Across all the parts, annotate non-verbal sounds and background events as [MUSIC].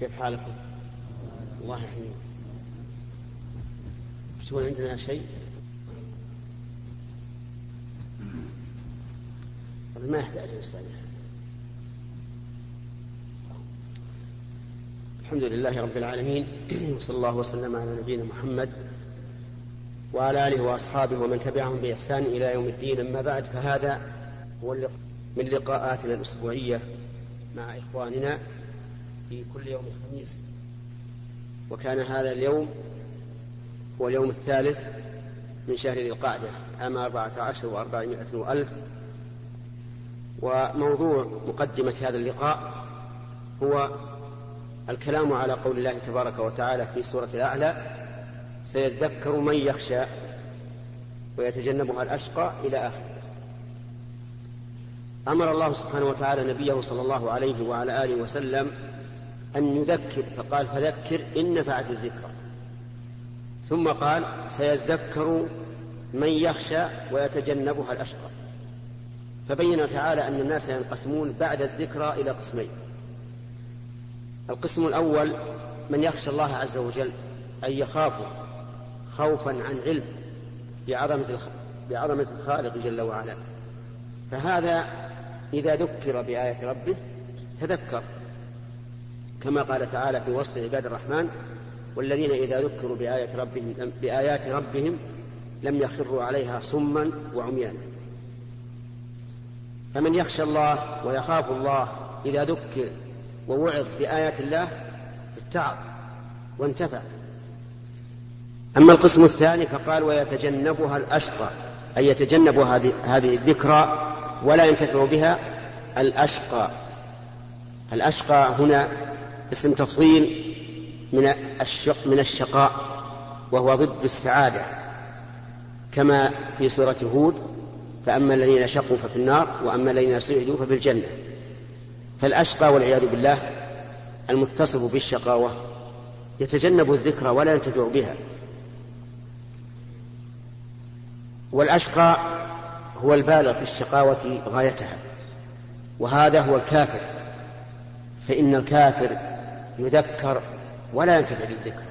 كيف حالكم؟ الله يحييكم تقول عندنا شيء؟ ما يحتاج نستأنف الحمد لله رب العالمين وصلى الله وسلم على نبينا محمد وعلى آله وأصحابه ومن تبعهم بإحسان إلى يوم الدين أما بعد فهذا هو من لقاءاتنا الأسبوعية مع إخواننا في كل يوم خميس. وكان هذا اليوم هو اليوم الثالث من شهر ذي القعدة عام أربعة عشر وأربعمائة وألف. وموضوع مقدمة هذا اللقاء هو الكلام على قول الله تبارك وتعالى في سورة الأعلى سيذكر من يخشى ويتجنبها الأشقى إلى آخره. أمر الله سبحانه وتعالى نبيه صلى الله عليه وعلى آله وسلم أن يذكر فقال فذكر إن نفعت الذكرى ثم قال سيذكر من يخشى ويتجنبها الأشقى. فبين تعالى أن الناس ينقسمون بعد الذكرى إلى قسمين. القسم الأول من يخشى الله عز وجل أن يخاف خوفا عن علم بعظمة بعظمة الخالق جل وعلا. فهذا إذا ذكر بآية ربه تذكر. كما قال تعالى في وصف عباد الرحمن والذين إذا ذكروا بآية ربهم بآيات ربهم لم يخروا عليها صما وعميانا فمن يخشى الله ويخاف الله إذا ذكر ووعظ بآيات الله اتعظ وانتفع. أما القسم الثاني فقال ويتجنبها الأشقى أي يتجنب هذه هذه الذكرى ولا ينتفع بها الأشقى. الأشقى هنا اسم تفضيل من الشق من الشقاء وهو ضد السعادة كما في سورة هود فأما الذين شقوا ففي النار وأما الذين سعدوا ففي الجنة. فالأشقى والعياذ بالله المتصف بالشقاوة يتجنب الذكرى ولا ينتفع بها. والأشقى هو البالغ في الشقاوة غايتها وهذا هو الكافر فإن الكافر يذكر ولا ينتفع بالذكر.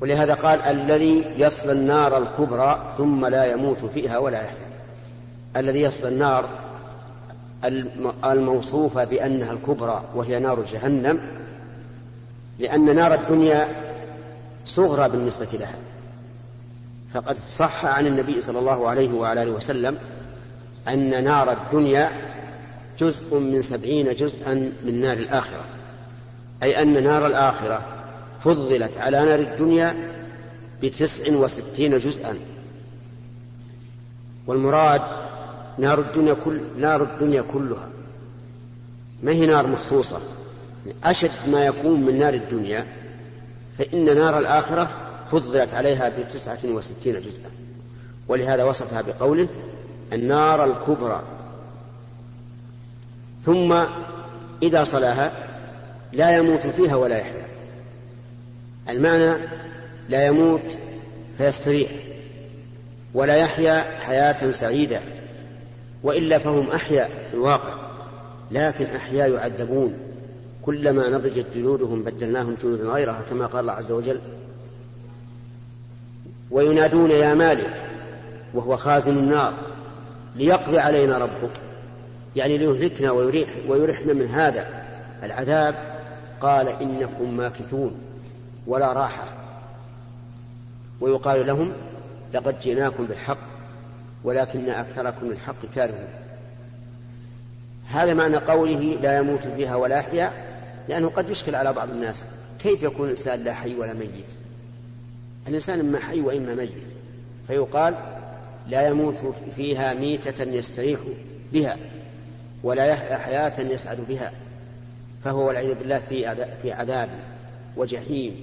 ولهذا قال الذي يصل النار الكبرى ثم لا يموت فيها ولا يحيا. الذي يصل النار الموصوفة بأنها الكبرى وهي نار جهنم لأن نار الدنيا صغرى بالنسبة لها. فقد صح عن النبي صلى الله عليه وعلى آله وسلم أن نار الدنيا جزء من سبعين جزءا من نار الآخرة. أي أن نار الآخرة فضلت على نار الدنيا بتسع وستين جزءا. والمراد نار الدنيا كل نار الدنيا كلها. ما هي نار مخصوصة؟ أشد ما يكون من نار الدنيا فإن نار الآخرة فضلت عليها بتسعة وستين جزءا. ولهذا وصفها بقوله النار الكبرى. ثم إذا صلاها لا يموت فيها ولا يحيا. المعنى لا يموت فيستريح ولا يحيا حياة سعيدة وإلا فهم أحياء في الواقع لكن أحياء يعذبون. كلما نضجت جلودهم بدلناهم جلودا غيرها كما قال الله عز وجل وينادون يا مالك وهو خازن النار ليقضي علينا ربك يعني ليهلكنا ويريح ويرحنا من هذا العذاب. قال إنكم ماكثون ولا راحة. ويقال لهم لقد جئناكم بالحق ولكن أكثركم الحق كارهون. هذا معنى قوله لا يموت فيها ولا يحيا لأنه قد يشكل على بعض الناس. كيف يكون الإنسان لا حي ولا ميت؟ الإنسان إما حي وإما ميت. فيقال لا يموت فيها ميتة يستريح بها. ولا يحيا حياة يسعد بها فهو والعياذ بالله في في عذاب وجحيم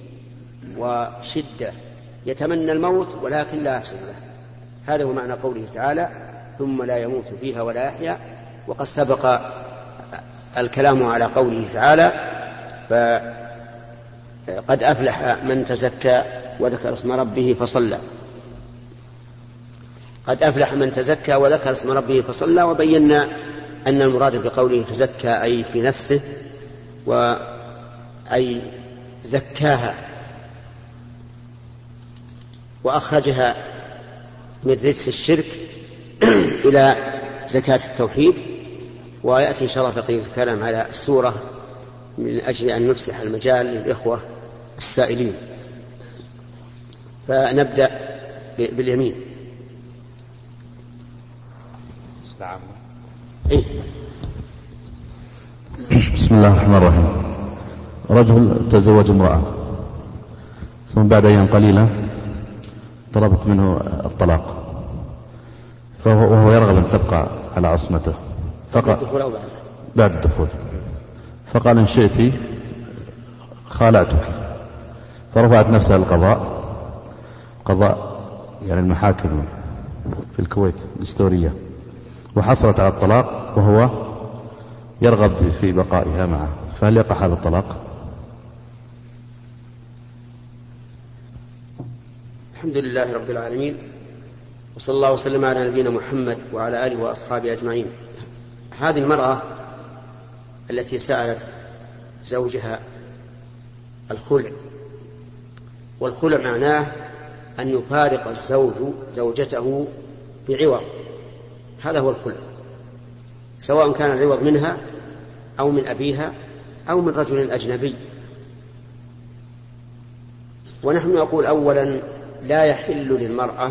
وشدة. يتمنى الموت ولكن لا يحصل له. هذا هو معنى قوله تعالى ثم لا يموت فيها ولا يحيا وقد سبق الكلام على قوله تعالى فقد أفلح من تزكى وذكر اسم ربه فصلى قد أفلح من تزكى وذكر اسم ربه فصلى وبينا أن المراد بقوله تزكى أي في نفسه أي زكاها وأخرجها من رجس الشرك [CLEARS THROAT] إلى زكاة التوحيد ويأتي إن شاء الله بقية الكلام على السورة من أجل أن نفسح المجال للإخوة السائلين. فنبدأ باليمين. إيه؟ بسم الله الرحمن الرحيم. رجل تزوج امرأة. ثم بعد أيام قليلة طلبت منه الطلاق. فهو وهو يرغب أن تبقى على عصمته. فقال بعد الدخول فقال إن شئت خالعتك فرفعت نفسها القضاء قضاء يعني المحاكم في الكويت الدستورية. وحصلت على الطلاق وهو يرغب في بقائها معه. فهل يقع هذا الطلاق؟ الحمد لله رب العالمين وصلى الله وسلم على نبينا محمد وعلى آله وأصحابه أجمعين. هذه المرأة التي سألت زوجها الخلع والخلع معناه أن يفارق الزوج زوجته بعوض. هذا هو الخلع سواء كان العوض منها أو من أبيها أو من رجل أجنبي. ونحن نقول اولا لا يحل للمرأة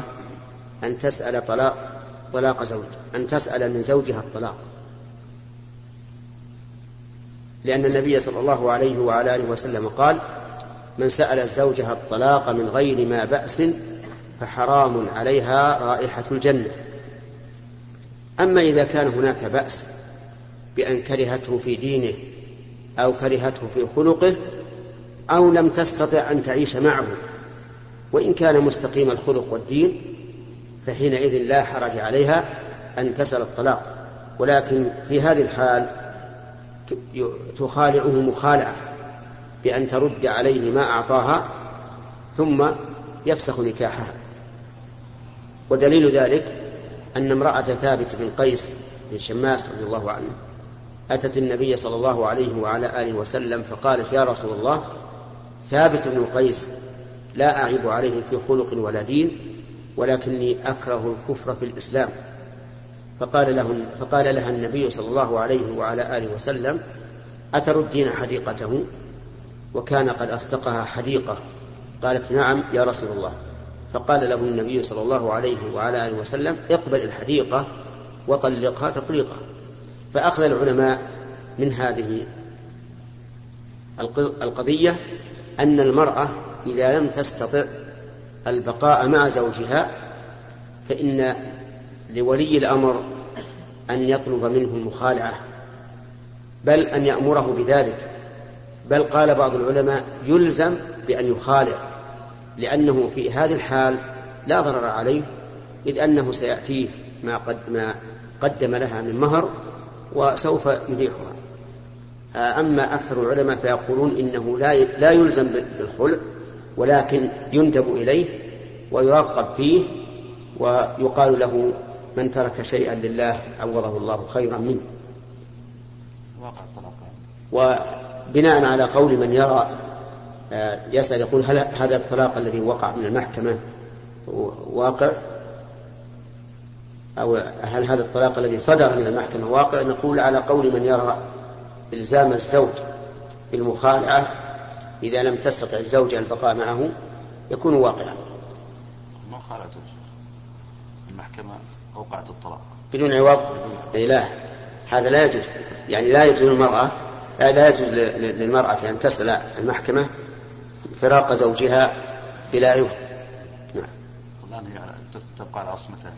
أن تسأل طلاق طلاق زوج أن تسأل من زوجها الطلاق. لأن النبي صلى الله عليه وعلى آله وسلم قال من سأل زوجها الطلاق من غير ما بأس فحرام عليها رائحة الجنة. أما إذا كان هناك بأس بأن كرهته في دينه أو كرهته في خلقه أو لم تستطع أن تعيش معه وإن كان مستقيم الخلق والدين فحينئذ لا حرج عليها أن تسأل الطلاق. ولكن في هذه الحال تخالعه مخالعة بأن ترد عليه ما أعطاها ثم يفسخ نكاحها. ودليل ذلك أن امرأة ثابت بن قيس بن شماس رضي الله عنه أتت النبي صلى الله عليه وعلى آله وسلم فقالت يا رسول الله ثابت بن قيس لا أعيب عليه في خلق ولا دين ولكني أكره الكفر في الإسلام. فقال, له فقال لها النبي صلى الله عليه وعلى آله وسلم أتردين حديقته؟ وكان قد أصدقها حديقة. قالت نعم يا رسول الله. فقال له النبي صلى الله عليه وعلى آله وسلم اقبل الحديقة وطلقها تطليقا. فأخذ العلماء من هذه القضية أن المرأة إذا لم تستطع البقاء مع زوجها فإن لولي الأمر أن يطلب منه المخالعة بل أن يأمره بذلك. بل قال بعض العلماء يلزم بأن يخالع. لأنه في هذه الحال لا ضرر عليه إذ أنه سيأتيه ما, قد ما قدم لها من مهر وسوف يبيحها أما أكثر العلماء فيقولون إنه لا لا يلزم بالخلع ولكن يندب إليه ويرغب فيه ويقال له من ترك شيئا لله عوضه الله خيرا منه. وبناء على قول من يرى آه، يسأل يقول هل هذا الطلاق الذي وقع من المحكمة واقع؟ أو هل هذا الطلاق الذي صدر من المحكمة واقع؟ نقول على قول من يرى إلزام الزوج بالمخالعة إذا لم تستطع الزوجة البقاء معه يكون واقعا. ما خالت المحكمة أوقعت الطلاق. بدون عوض؟ أي لا. هذا لا يجوز. يعني لا يجوز للمرأة لا يجوز للمرأة أن تسأل المحكمة فراق زوجها بلا عوض. نعم. تبقى على عصمتها.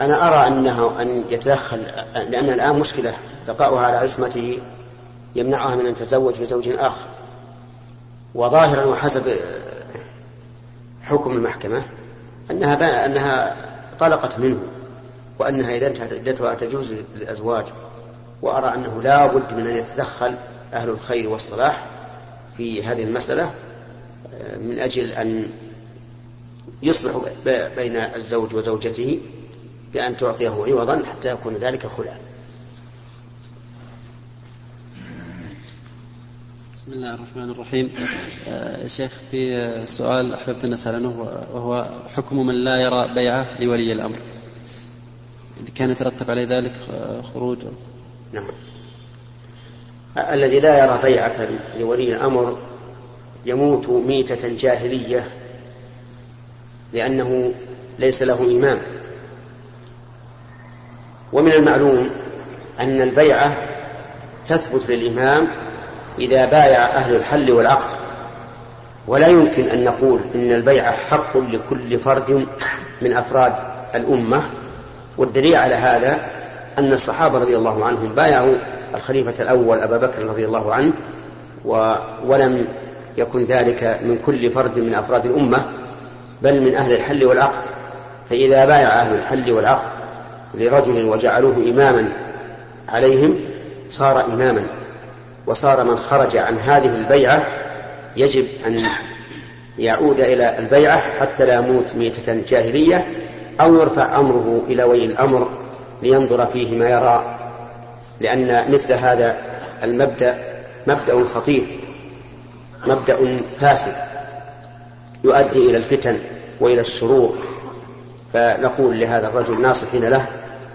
أنا أرى أنه أن يتدخل لأن الآن مشكلة بقاؤها على عصمته يمنعها من أن تتزوج بزوج آخر. وظاهرا وحسب حكم المحكمة أنها أنها طلقت منه وأنها إذا انتهت عدتها تجوز للأزواج. وأرى أنه لا بد من أن يتدخل أهل الخير والصلاح في هذه المسألة من أجل أن يصلح بين الزوج وزوجته بأن تعطيه عوضا حتى يكون ذلك خلعا بسم الله الرحمن الرحيم. آه شيخ في سؤال أحببت أن أسأل عنه وهو حكم من لا يرى بيعة لولي الأمر. إذا كان يترتب عليه ذلك خروج. نعم. الذي لا يرى بيعة لولي الأمر يموت ميتة جاهلية لأنه ليس له إمام ومن المعلوم أن البيعة تثبت للإمام إذا بايع أهل الحل والعقد. ولا يمكن أن نقول إن البيعة حق لكل فرد من أفراد الأمة. والدليل على هذا أن الصحابة رضي الله عنهم بايعوا الخليفة الأول أبا بكر رضي الله عنه ولم يكن ذلك من كل فرد من أفراد الأمة بل من أهل الحل والعقد. فإذا بايع أهل الحل والعقد لرجل وجعلوه إماما عليهم صار إماما. وصار من خرج عن هذه البيعة يجب أن يعود إلى البيعة حتى لا يموت ميتة جاهلية أو يرفع أمره إلى ولي الأمر لينظر فيه ما يرى. لأن مثل هذا المبدأ مبدأ خطير مبدأ فاسد يؤدي إلى الفتن وإلى الشرور. فنقول لهذا الرجل ناصحين له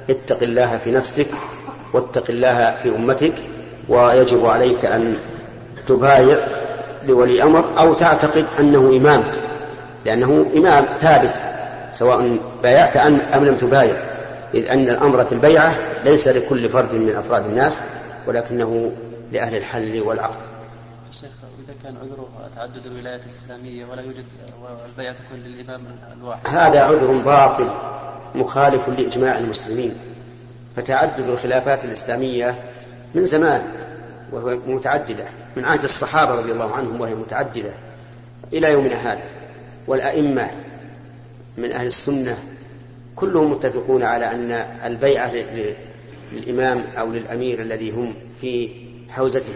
اتق الله في نفسك واتق الله في أمتك ويجب عليك أن تبايع لولي أمر أو تعتقد أنه إمامك لأنه إمام ثابت سواء بايعت أم لم تبايع. إذ أن الأمر في البيعة ليس لكل فرد من أفراد الناس ولكنه لأهل الحل والعقد. شيخ إذا كان عذره تعدد الولايات الإسلامية ولا يوجد والبيعة تكون للإمام الواحد. هذا عذر باطل مخالف لإجماع المسلمين. فتعدد الخلافات الإسلامية من زمان وهي متعددة. من عهد الصحابة رضي الله عنهم وهي متعددة إلى يومنا هذا. والأئمة من أهل السنة كلهم متفقون على أن البيعة للإمام أو للأمير الذي هم في حوزته.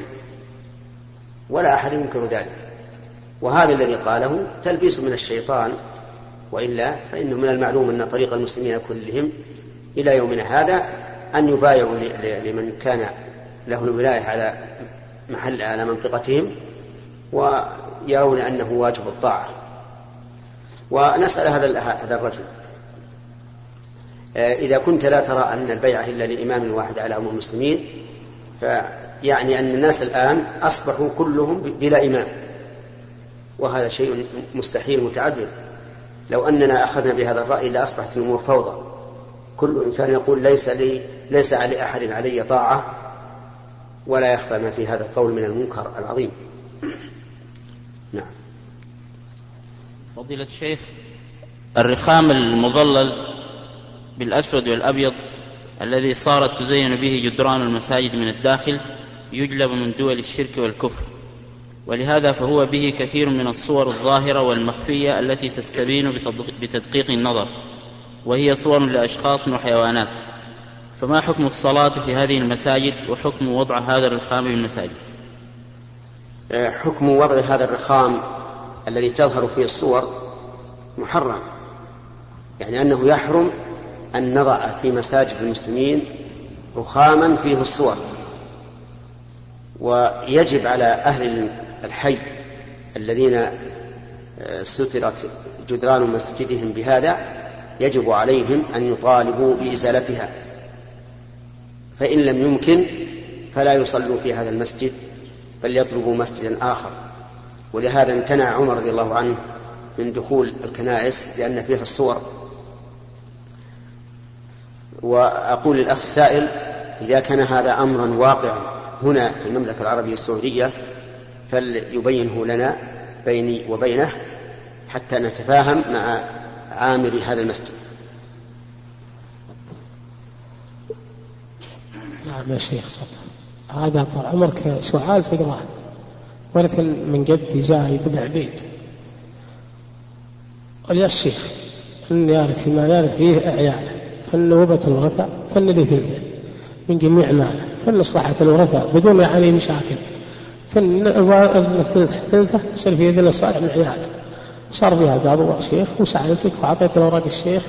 ولا أحد ينكر ذلك. وهذا الذي قاله تلبيس من الشيطان وإلا فإنه من المعلوم أن طريق المسلمين كلهم إلى يومنا هذا أن يبايعوا لمن كان له الولاية على محل على منطقتهم ويرون أنه واجب الطاعة. ونسأل هذا هذا الرجل. إذا كنت لا ترى أن البيعة إلا لإمام واحد على أمم المسلمين فيعني أن الناس الآن أصبحوا كلهم بلا إمام. وهذا شيء مستحيل متعذر لو أننا أخذنا بهذا الرأي لأصبحت الأمور فوضى. كل إنسان يقول ليس لي ليس على أحد علي طاعة ولا يخفى ما في هذا القول من المنكر العظيم. نعم. فضيلة الشيخ الرخام المظلل بالأسود والأبيض الذي صارت تزين به جدران المساجد من الداخل يجلب من دول الشرك والكفر. ولهذا فهو به كثير من الصور الظاهرة والمخفية التي تستبين بتدقيق النظر وهي صور لأشخاص وحيوانات. فما حكم الصلاة في هذه المساجد وحكم وضع هذا الرخام في المساجد؟ آه، حكم وضع هذا الرخام الذي تظهر فيه الصور محرم يعني أنه يحرم أن نضع في مساجد المسلمين رخاما فيه الصور ويجب على أهل الحي الذين آه، سترت جدران مسجدهم بهذا يجب عليهم أن يطالبوا بإزالتها. فإن لم يمكن فلا يصلوا في هذا المسجد بل يطلبوا مسجدا آخر. ولهذا امتنع عمر رضي الله عنه من دخول الكنائس لأن فيها الصور. وأقول للأخ السائل إذا كان هذا أمرا واقعا هنا في المملكة العربية السعودية فليبينه لنا بيني وبينه حتى نتفاهم مع عامر هذا المسجد. نعم يا شيخ صدق هذا طال عمرك سؤال فقران ولكن من جدي زايد بن عبيد. قال يا الشيخ فن يارث ما يارث فيه أعيانه فالنوبة الورثة فن لثلثه من جميع ماله فالمصلحة الورثة بدون يعني مشاكل. ثلثة يصير في يد الصالح من عياله صار فيها قاضي شيخ وسألتك وأعطيت الأوراق الشيخ.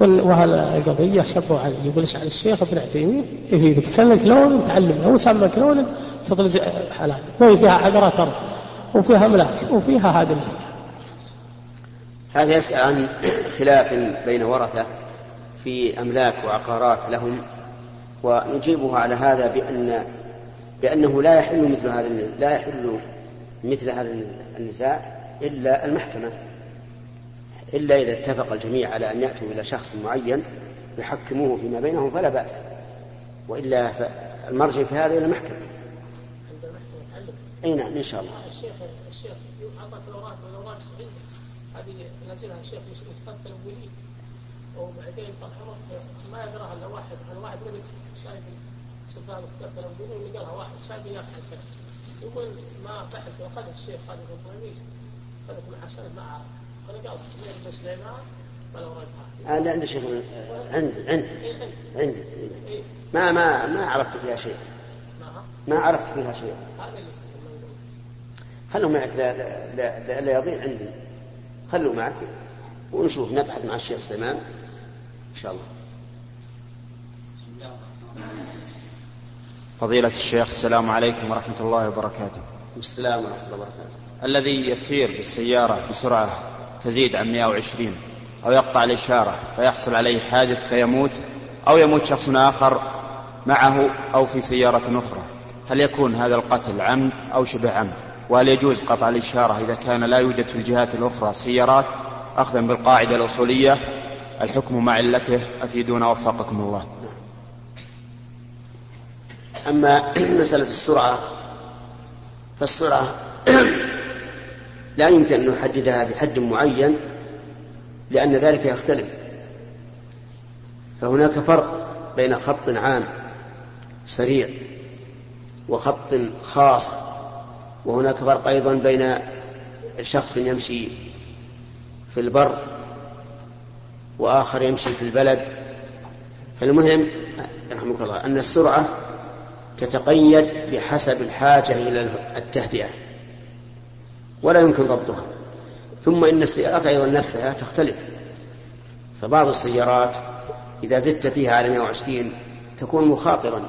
وهالقضية شبوا علي يقول اسأل الشيخ ابن عثيمين يفيدك. سلك لون تعلمه. هو سمك لون تطلز حلال. وهي فيها عقرات أرض وفيها أملاك وفيها فيها هذا يسأل عن خلاف بين ورثة في أملاك وعقارات لهم ونجيبه على هذا بأن بأنه لا يحل مثل هذا لا يحل مثل هذا النزاع إلا المحكمة. إلا إذا اتفق الجميع على أن يأتوا إلى شخص معين يحكموه فيما بينهم فلا بأس. وإلا المرجع في هذا إلى المحكمة. أي نعم إن شاء الله. الشيخ الشيخ أعطاك الأوراق والأوراق صحيحة. هذه نزلها الشيخ يفتن الولي وبعدين طلعوه ما يقراها إلا واحد أنا واحد لقيت شايف سلطان كتاب الولي اللي قالها واحد شايف ياخذ يقول ما بحث وأخذ الشيخ خالد الطويل أخذت مع سند مع فأنا قال بن سليمان والأوراق أنا لا عندي شيخ عند عند عند. ما ما ما عرفت فيها شيء. ما عرفت فيها شيء. خلوا معك لا, لا, لا, لا يضيع عندي. خلوا معك. ونشوف نبحث مع الشيخ سليمان إن شاء الله. فضيلة الشيخ السلام عليكم ورحمة الله وبركاته. السلام ورحمة الله وبركاته. الذي يسير بالسيارة بسرعة تزيد عن 120 أو يقطع الإشارة فيحصل عليه حادث فيموت أو يموت شخص آخر معه أو في سيارة أخرى. هل يكون هذا القتل عمد أو شبه عمد؟ وهل يجوز قطع الإشارة إذا كان لا يوجد في الجهات الأخرى سيارات أخذا بالقاعدة الأصولية الحكم مع علته أفيدونا وفقكم الله. أما مسألة السرعة فالسرعة لا يمكن أن نحددها بحد معين لأن ذلك يختلف. فهناك فرق بين خط عام سريع وخط خاص وهناك فرق أيضا بين شخص يمشي في البر وآخر يمشي في البلد. فالمهم رحمك الله أن السرعة تتقيد بحسب الحاجة إلى التهدئة ولا يمكن ضبطها. ثم إن السيارات أيضا نفسها تختلف. فبعض السيارات إذا زدت فيها على 120 تكون مخاطرا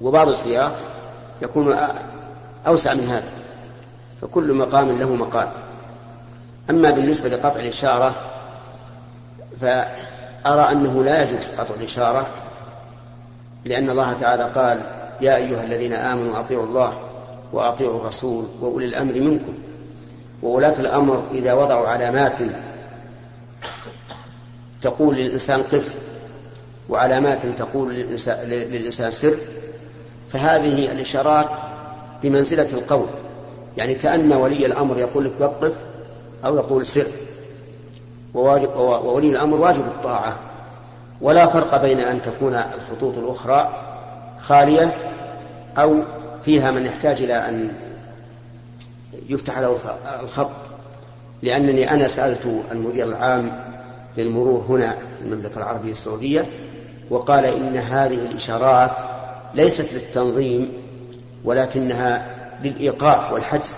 وبعض السيارات يكون أوسع من هذا. فكل مقام له مقام أما بالنسبة لقطع الإشارة فأرى أنه لا يجوز قطع الإشارة لأن الله تعالى قال يا أيها الذين آمنوا أطيعوا الله وأطيعوا الرسول وأولي الأمر منكم وولاة الأمر إذا وضعوا علامات تقول للإنسان قف وعلامات تقول للإنسان, سر فهذه الإشارات بمنزلة القول يعني كأن ولي الأمر يقول لك وقف أو يقول سر وولي الأمر واجب الطاعة. ولا فرق بين أن تكون الخطوط الأخرى خالية أو فيها من يحتاج إلى أن يفتح له الخط. لأنني أنا سألت المدير العام للمرور هنا في المملكة العربية السعودية وقال إن هذه الإشارات ليست للتنظيم ولكنها للإيقاف والحجز.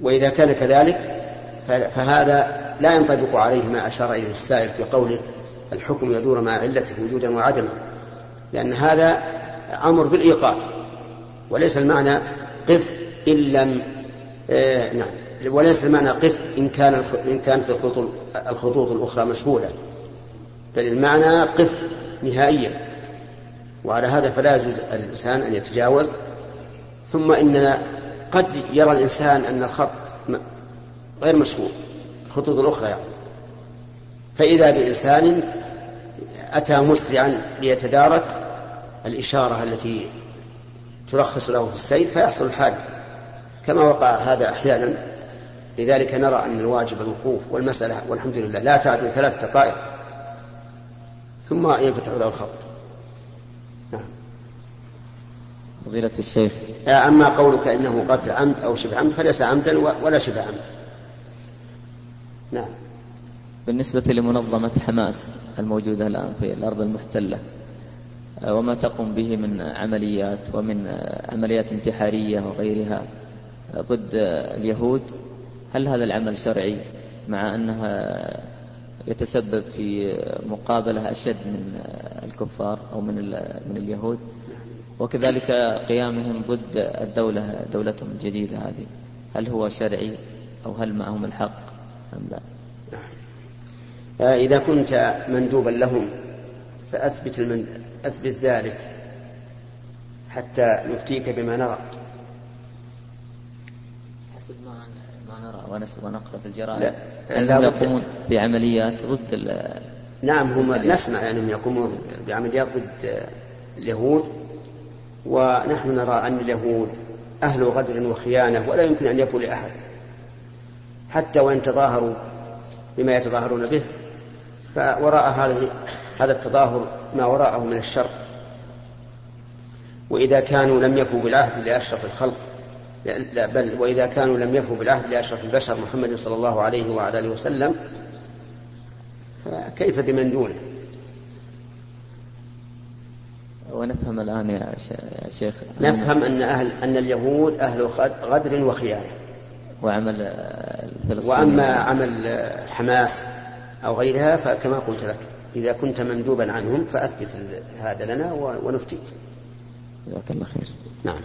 وإذا كان كذلك فهذا لا ينطبق عليه ما أشار إليه السائل في قوله الحكم يدور مع علته وجودا وعدما لأن هذا أمر بالإيقاف وليس المعنى قف إن لم آه نعم وليس المعنى قف إن كان إن كانت الخطوط الخطوط الأخرى مشغولة بل المعنى قف نهائيا وعلى هذا فلا يجوز الإنسان أن يتجاوز ثم إن قد يرى الإنسان أن الخط غير مشغول الخطوط الأخرى يعني. فإذا بإنسان أتى مسرعا ليتدارك الإشارة التي ترخص له في السير فيحصل الحادث. كما وقع هذا أحيانا. لذلك نرى أن الواجب الوقوف والمسألة والحمد لله لا تعدل ثلاث دقائق ثم ينفتح له الخط. نعم. فضيلة الشيخ. أما قولك إنه قتل عمد أو شبه عمد فليس عمدا ولا شبه عمد. نعم. بالنسبة لمنظمة حماس الموجودة الآن في الأرض المحتلة آه، وما تقوم به من عمليات ومن آه، عمليات انتحارية وغيرها آه، ضد اليهود هل هذا العمل شرعي مع أنها يتسبب في مقابلة أشد من الكفار أو من من اليهود؟ وكذلك قيامهم ضد الدولة دولتهم الجديدة هذه. هل هو شرعي أو هل معهم الحق أم لا؟ آه، إذا كنت مندوبا لهم فأثبت المن... أثبت ذلك حتى نفتيك بما نرى. حسب ما ما نرى ونقرأ في الجرائد. أنهم يقومون بعمليات ضد نعم هم نسمع أنهم يعني يقومون بعمليات ضد اليهود. ونحن نرى أن اليهود أهل غدر وخيانة ولا يمكن أن يفوا لأحد حتى وإن تظاهروا بما يتظاهرون به فوراء هذه هذا التظاهر ما وراءه من الشر. وإذا كانوا لم يفوا بالعهد لأشرف الخلق لا بل وإذا كانوا لم يفوا بالعهد لأشرف البشر محمد صلى الله عليه وعلى آله وسلم فكيف بمن دونه؟ ونفهم الآن يا شيخ. نفهم أن أهل أن اليهود أهل غدر وخيانة وعمل الفلسطيني وأما عمل حماس أو غيرها فكما قلت لك إذا كنت مندوبا عنهم فأثبت هذا لنا ونفتيك جزاك الله خير. نعم.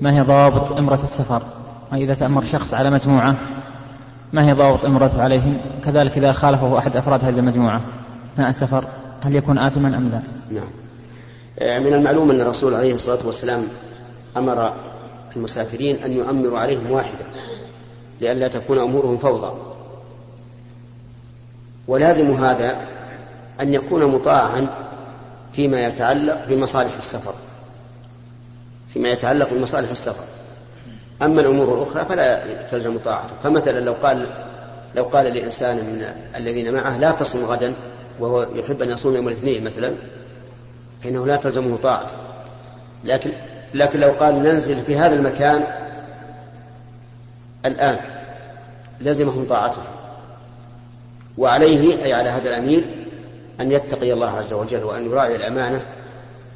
ما هي ضوابط إمرة السفر؟ وإذا تأمر شخص على مجموعة ما هي ضوابط إمرته عليهم؟ كذلك إذا خالفه أحد أفراد هذه المجموعة. أثناء السفر هل يكون آثما أم لا؟ نعم. آه، من المعلوم أن الرسول عليه الصلاة والسلام أمر المسافرين أن يؤمروا عليهم واحدا لئلا تكون أمورهم فوضى. ولازم هذا أن يكون مطاعا فيما يتعلق بمصالح السفر. فيما يتعلق بمصالح السفر. أما الأمور الأخرى فلا تلزم طاعته. فمثلا لو قال لو قال لإنسان من الذين معه لا تصوم غدا وهو يحب أن يصوم يوم الاثنين مثلا فإنه لا تلزمه طاعته لكن لكن لو قال ننزل في هذا المكان الآن لزمهم طاعته. وعليه أي على هذا الأمير أن يتقي الله عز وجل وأن يراعي الأمانة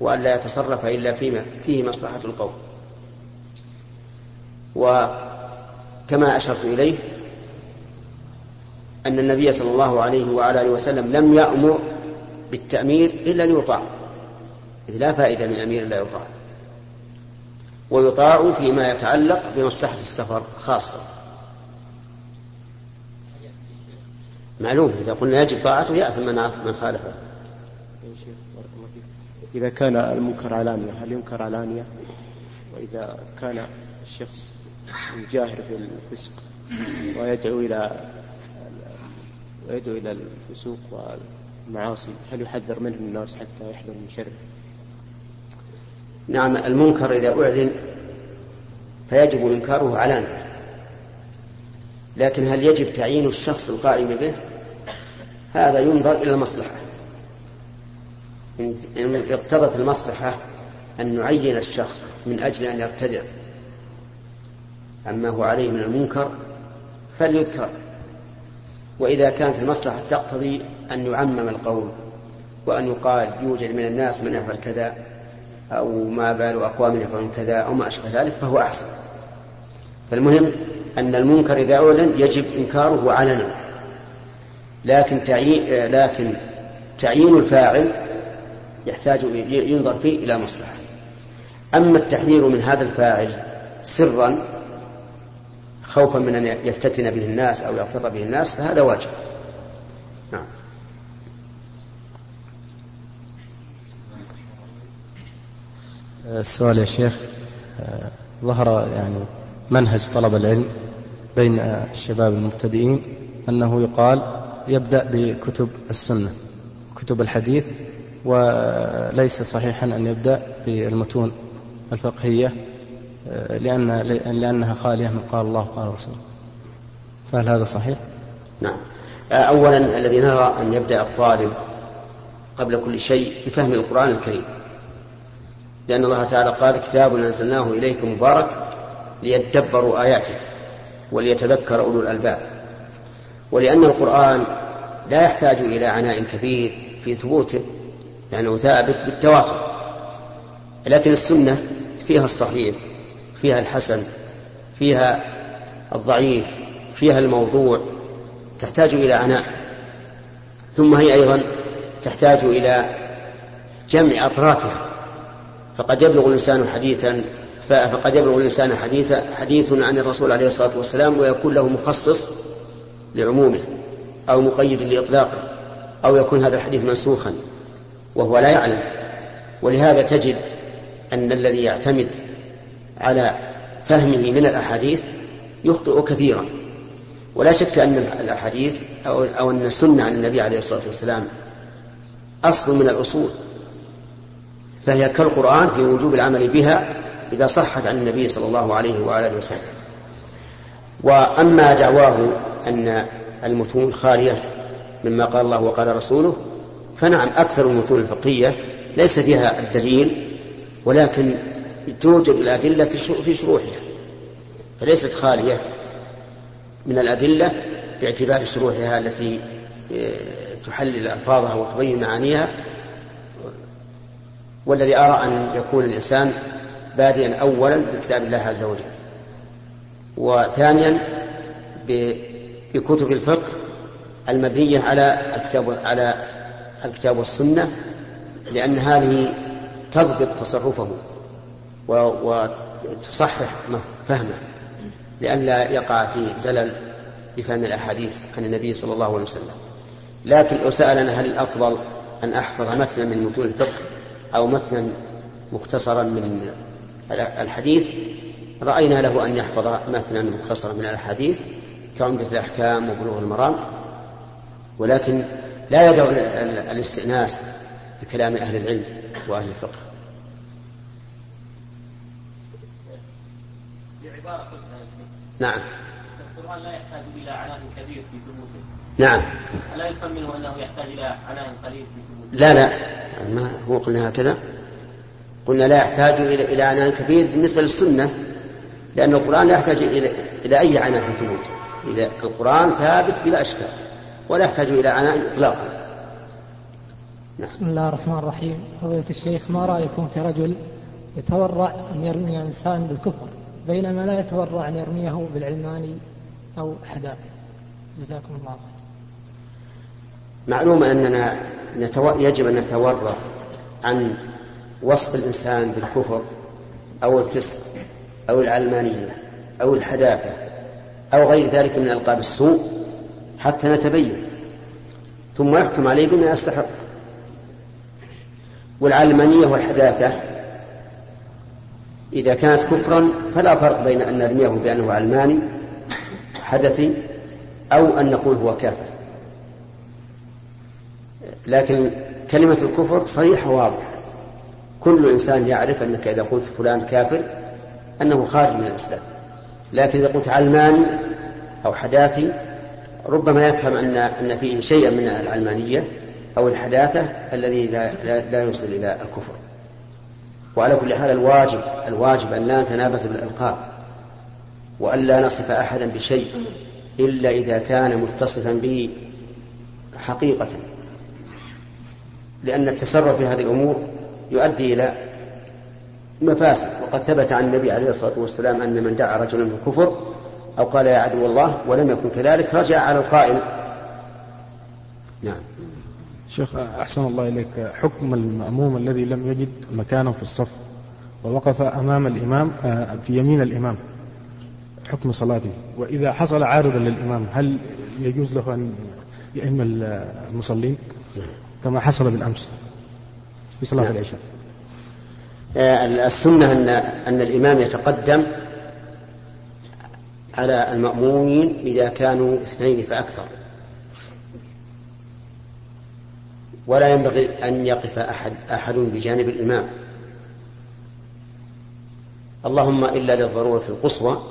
وأن لا يتصرف إلا فيما فيه مصلحة القوم. وكما أشرت إليه أن النبي صلى الله عليه وعلى آله وسلم لم يأمر بالتأمير إلا ليطاع إذ لا فائدة من أمير لا يطاع. ويطاع فيما يتعلق بمصلحة السفر خاصة. معلوم إذا قلنا يجب طاعته يأثم من من خالفه إذا كان المنكر علانية هل ينكر علانية وإذا كان الشخص يجاهر في الفسق ويدعو إلى ويدعو إلى الفسوق والمعاصي. هل يحذر منه الناس حتى يحذر من شره؟ نعم المنكر إذا أعلن فيجب إنكاره علانية لكن هل يجب تعيين الشخص القائم به؟ هذا ينظر إلى المصلحة. إن اقتضت المصلحة أن نعين الشخص من أجل أن يبتدع عما هو عليه من المنكر فليذكر. وإذا كانت المصلحة تقتضي أن يعمم القول وأن يقال يوجد من الناس من يفعل كذا أو ما بال أقوام يفعلون كذا أو ما أشبه ذلك فهو أحسن. فالمهم أن المنكر إذا أعلن يجب إنكاره علنا. لكن تعيين لكن تعيين الفاعل يحتاج ينظر فيه إلى مصلحة. أما التحذير من هذا الفاعل سرا خوفا من أن يفتتن به الناس أو يغتر به الناس فهذا واجب. نعم. السؤال يا شيخ ظهر يعني منهج طلب العلم بين الشباب المبتدئين أنه يقال يبدأ بكتب السنة كتب الحديث وليس صحيحا أن يبدأ بالمتون الفقهية. لأن لأنها خالية من قال الله قال الرسول. فهل هذا صحيح؟ نعم. أولا الذي نرى أن يبدأ الطالب قبل كل شيء بفهم القرآن الكريم. لأن الله تعالى قال كتاب أنزلناه إليكم مبارك ليدبروا آياته وليتذكر أولو الألباب. ولأن القرآن لا يحتاج إلى عناء كبير في ثبوته لأنه ثابت بالتواتر. لكن السنة فيها الصحيح. فيها الحسن فيها الضعيف فيها الموضوع تحتاج إلى عناء ثم هي أيضا تحتاج إلى جمع أطرافها. فقد يبلغ الإنسان حديثا فقد يبلغ الإنسان حديث حديث عن الرسول عليه الصلاة والسلام ويكون له مخصص لعمومه أو مقيد لإطلاقه أو يكون هذا الحديث منسوخا وهو لا يعلم. ولهذا تجد أن الذي يعتمد على فهمه من الأحاديث يخطئ كثيرا. ولا شك أن الأحاديث أو, أو أن السنة عن النبي عليه الصلاة والسلام أصل من الأصول. فهي كالقرآن في وجوب العمل بها إذا صحت عن النبي صلى الله عليه وآله وسلم. وأما دعواه أن المتون خالية مما قال الله وقال رسوله فنعم أكثر المتون الفقهية ليس فيها الدليل ولكن توجد الأدلة في شروحها فليست خالية من الأدلة باعتبار شروحها التي آه، تحلل ألفاظها وتبين معانيها والذي أرى أن يكون الإنسان بادئا أولا بكتاب الله عز وجل وثانيا بكتب الفقه المبنية على الكتاب على الكتاب والسنة لأن هذه تضبط تصرفه. وتصحح فهمه. لئلا يقع في زلل بفهم الأحاديث عن النبي صلى الله عليه وسلم. لكن لو سألنا هل الأفضل أن أحفظ متنا من متون الفقه أو متنا مختصرا من الحديث رأينا له أن يحفظ متنا مختصرا من الأحاديث كعمدة الأحكام وبلوغ المرام. ولكن لا يدع الاستئناس بكلام أهل العلم وأهل الفقه. نعم. القرآن لا يحتاج إلى عناء كبير في ثبوته. نعم. ألا يفهم منه أنه يحتاج إلى عناء قليل في ثبوته؟ لا لا. ما هو قلنا هكذا؟ قلنا لا يحتاج إلى إلى عناء كبير بالنسبة للسنة لأن القرآن لا يحتاج إلى إلى أي عناء في ثبوته. إذا القرآن ثابت بلا إشكال ولا يحتاج إلى عناء إطلاقا. نعم. بسم الله الرحمن الرحيم. فضيلة الشيخ ما رأيكم في رجل يتورع أن يرمي إنسان بالكفر؟ بينما لا يتورع أن يرميه بالعلماني أو حداثة جزاكم الله خير معلوم أننا نتو... يجب أن نتورع عن وصف الإنسان بالكفر أو الفسق أو العلمانية أو الحداثة أو غير ذلك من ألقاب السوء حتى نتبين. ثم يحكم عليه بما يستحق. والعلمانية والحداثة إذا كانت كفرا فلا فرق بين أن نرميه بأنه علماني حدثي أو أن نقول هو كافر. لكن كلمة الكفر صريحة واضحة. كل إنسان يعرف أنك إذا قلت فلان كافر أنه خارج من الإسلام. لكن إذا قلت علماني أو حداثي ربما يفهم أن أن فيه شيئا من العلمانية أو الحداثة الذي لا, لا, يوصل إلى الكفر. وعلى كل حال الواجب الواجب أن لا نتنابز بالألقاب وأن لا نصف أحدا بشيء إلا إذا كان متصفا به حقيقة. لأن التصرف في هذه الأمور يؤدي إلى مفاسد وقد ثبت عن النبي عليه الصلاة والسلام أن من دعا رجلا بالكفر أو قال يا عدو الله ولم يكن كذلك رجع على القائل. نعم. شيخ أحسن الله إليك. حكم المأموم الذي لم يجد مكانا في الصف ووقف أمام الإمام آه، في يمين الإمام. حكم صلاته. وإذا حصل عارضا للإمام هل يجوز له أن يئم المصلين؟ كما حصل بالأمس في صلاة نعم. العشاء. آه، السنة أن أن الإمام يتقدم على المأمومين إذا كانوا اثنين فأكثر. ولا ينبغي أن يقف أحد أحد بجانب الإمام. اللهم إلا للضرورة القصوى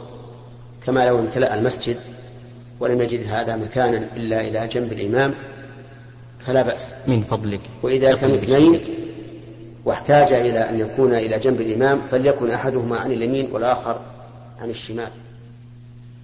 كما لو امتلأ المسجد ولم يجد هذا مكانا إلا إلى جنب الإمام فلا بأس. من فضلك. وإذا كانوا اثنين واحتاج إلى أن يكون إلى جنب الإمام فليكن أحدهما عن اليمين والآخر عن الشمال.